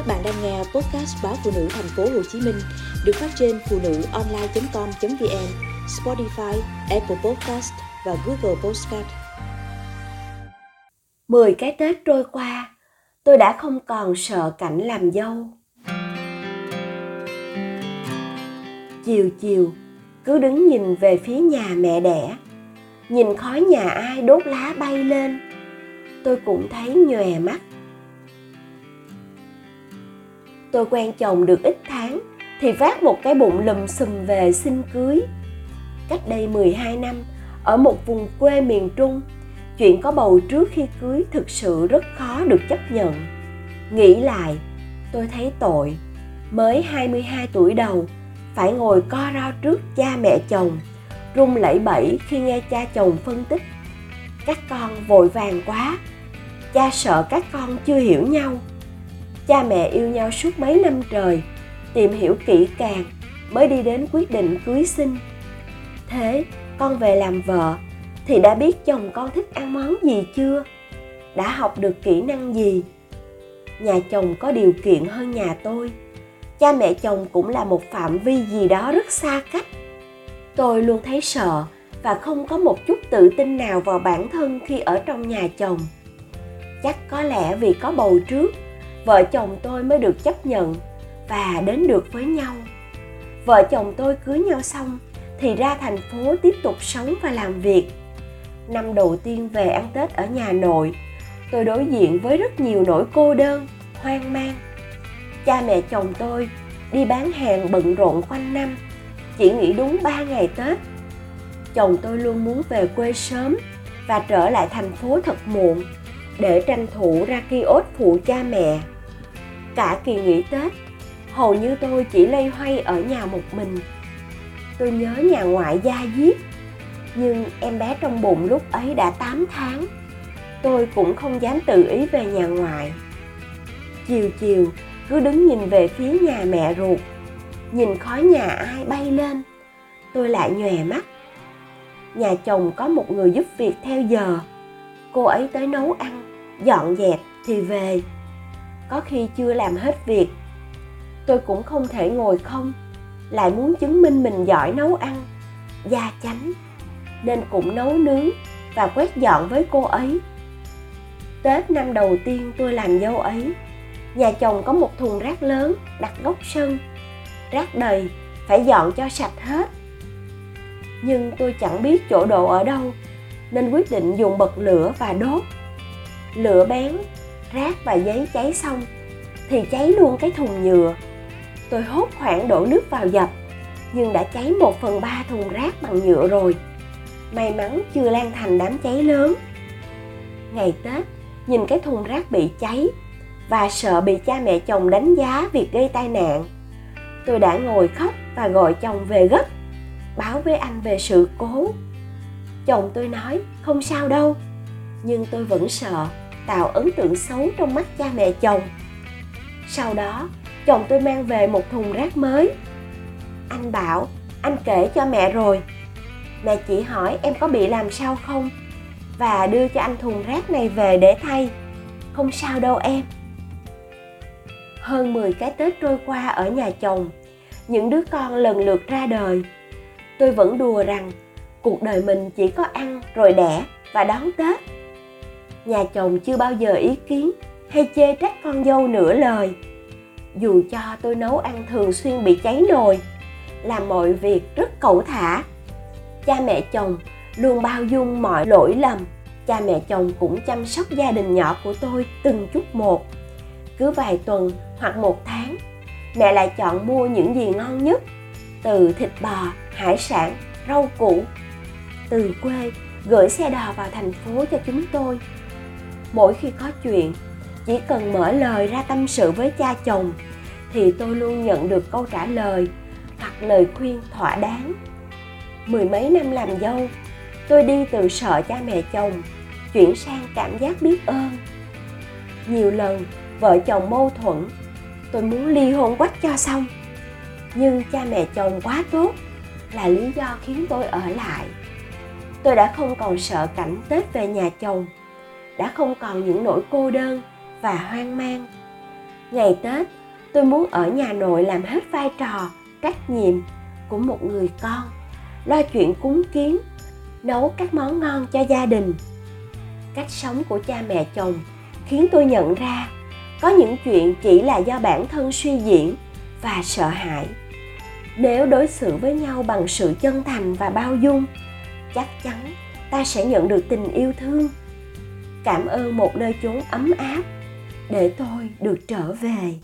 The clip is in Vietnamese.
Các bạn đang nghe podcast báo phụ nữ thành phố Hồ Chí Minh được phát trên phụ nữ online.com.vn, Spotify, Apple Podcast và Google Podcast. 10 cái Tết trôi qua, tôi đã không còn sợ cảnh làm dâu. Chiều chiều, cứ đứng nhìn về phía nhà mẹ đẻ, nhìn khói nhà ai đốt lá bay lên, tôi cũng thấy nhòe mắt tôi quen chồng được ít tháng thì vác một cái bụng lùm xùm về xin cưới. Cách đây 12 năm, ở một vùng quê miền Trung, chuyện có bầu trước khi cưới thực sự rất khó được chấp nhận. Nghĩ lại, tôi thấy tội. Mới 22 tuổi đầu, phải ngồi co ro trước cha mẹ chồng, run lẩy bẩy khi nghe cha chồng phân tích. Các con vội vàng quá, cha sợ các con chưa hiểu nhau cha mẹ yêu nhau suốt mấy năm trời, tìm hiểu kỹ càng mới đi đến quyết định cưới sinh. thế, con về làm vợ thì đã biết chồng con thích ăn món gì chưa? Đã học được kỹ năng gì? Nhà chồng có điều kiện hơn nhà tôi. Cha mẹ chồng cũng là một phạm vi gì đó rất xa cách. Tôi luôn thấy sợ và không có một chút tự tin nào vào bản thân khi ở trong nhà chồng. Chắc có lẽ vì có bầu trước vợ chồng tôi mới được chấp nhận và đến được với nhau. Vợ chồng tôi cưới nhau xong thì ra thành phố tiếp tục sống và làm việc. Năm đầu tiên về ăn tết ở nhà nội, tôi đối diện với rất nhiều nỗi cô đơn, hoang mang. Cha mẹ chồng tôi đi bán hàng bận rộn quanh năm, chỉ nghỉ đúng 3 ngày tết. Chồng tôi luôn muốn về quê sớm và trở lại thành phố thật muộn để tranh thủ ra kiosk phụ cha mẹ. Cả kỳ nghỉ tết, hầu như tôi chỉ lây hoay ở nhà một mình. Tôi nhớ nhà ngoại gia diết, nhưng em bé trong bụng lúc ấy đã 8 tháng. Tôi cũng không dám tự ý về nhà ngoại. Chiều chiều, cứ đứng nhìn về phía nhà mẹ ruột, nhìn khói nhà ai bay lên. Tôi lại nhòe mắt. Nhà chồng có một người giúp việc theo giờ. Cô ấy tới nấu ăn dọn dẹp thì về. Có khi chưa làm hết việc, tôi cũng không thể ngồi không, lại muốn chứng minh mình giỏi nấu ăn gia chánh, nên cũng nấu nướng và quét dọn với cô ấy. Tết năm đầu tiên tôi làm dâu ấy, nhà chồng có một thùng rác lớn đặt góc sân, rác đầy, phải dọn cho sạch hết. Nhưng tôi chẳng biết chỗ đồ ở đâu, nên quyết định dùng bật lửa và đốt lửa bén, rác và giấy cháy xong thì cháy luôn cái thùng nhựa. Tôi hốt hoảng đổ nước vào dập, nhưng đã cháy một phần ba thùng rác bằng nhựa rồi. May mắn chưa lan thành đám cháy lớn. Ngày tết, nhìn cái thùng rác bị cháy và sợ bị cha mẹ chồng đánh giá việc gây tai nạn, tôi đã ngồi khóc và gọi chồng về gấp, báo với anh về sự cố. Chồng tôi nói, không sao đâu nhưng tôi vẫn sợ tạo ấn tượng xấu trong mắt cha mẹ chồng. Sau đó chồng tôi mang về một thùng rác mới. Anh bảo anh kể cho mẹ rồi. Mẹ chỉ hỏi em có bị làm sao không? Và đưa cho anh thùng rác này về để thay. Không sao đâu em. Hơn 10 cái Tết trôi qua ở nhà chồng, những đứa con lần lượt ra đời. Tôi vẫn đùa rằng cuộc đời mình chỉ có ăn rồi đẻ và đón Tết nhà chồng chưa bao giờ ý kiến hay chê trách con dâu nửa lời. Dù cho tôi nấu ăn thường xuyên bị cháy nồi, làm mọi việc rất cẩu thả. Cha mẹ chồng luôn bao dung mọi lỗi lầm. Cha mẹ chồng cũng chăm sóc gia đình nhỏ của tôi từng chút một. Cứ vài tuần hoặc một tháng, mẹ lại chọn mua những gì ngon nhất, từ thịt bò, hải sản, rau củ. Từ quê gửi xe đò vào thành phố cho chúng tôi mỗi khi có chuyện. Chỉ cần mở lời ra tâm sự với cha chồng, thì tôi luôn nhận được câu trả lời hoặc lời khuyên thỏa đáng. Mười mấy năm làm dâu, tôi đi từ sợ cha mẹ chồng, chuyển sang cảm giác biết ơn. Nhiều lần, vợ chồng mâu thuẫn, tôi muốn ly hôn quách cho xong. Nhưng cha mẹ chồng quá tốt, là lý do khiến tôi ở lại. Tôi đã không còn sợ cảnh tết về nhà chồng đã không còn những nỗi cô đơn và hoang mang. Ngày tết, tôi muốn ở nhà nội làm hết vai trò, trách nhiệm của một người con, lo chuyện cúng kiến, nấu các món ngon cho gia đình. Cách sống của cha mẹ chồng khiến tôi nhận ra có những chuyện chỉ là do bản thân suy diễn và sợ hãi. Nếu đối xử với nhau bằng sự chân thành và bao dung, chắc chắn ta sẽ nhận được tình yêu thương cảm ơn một nơi chốn ấm áp để tôi được trở về.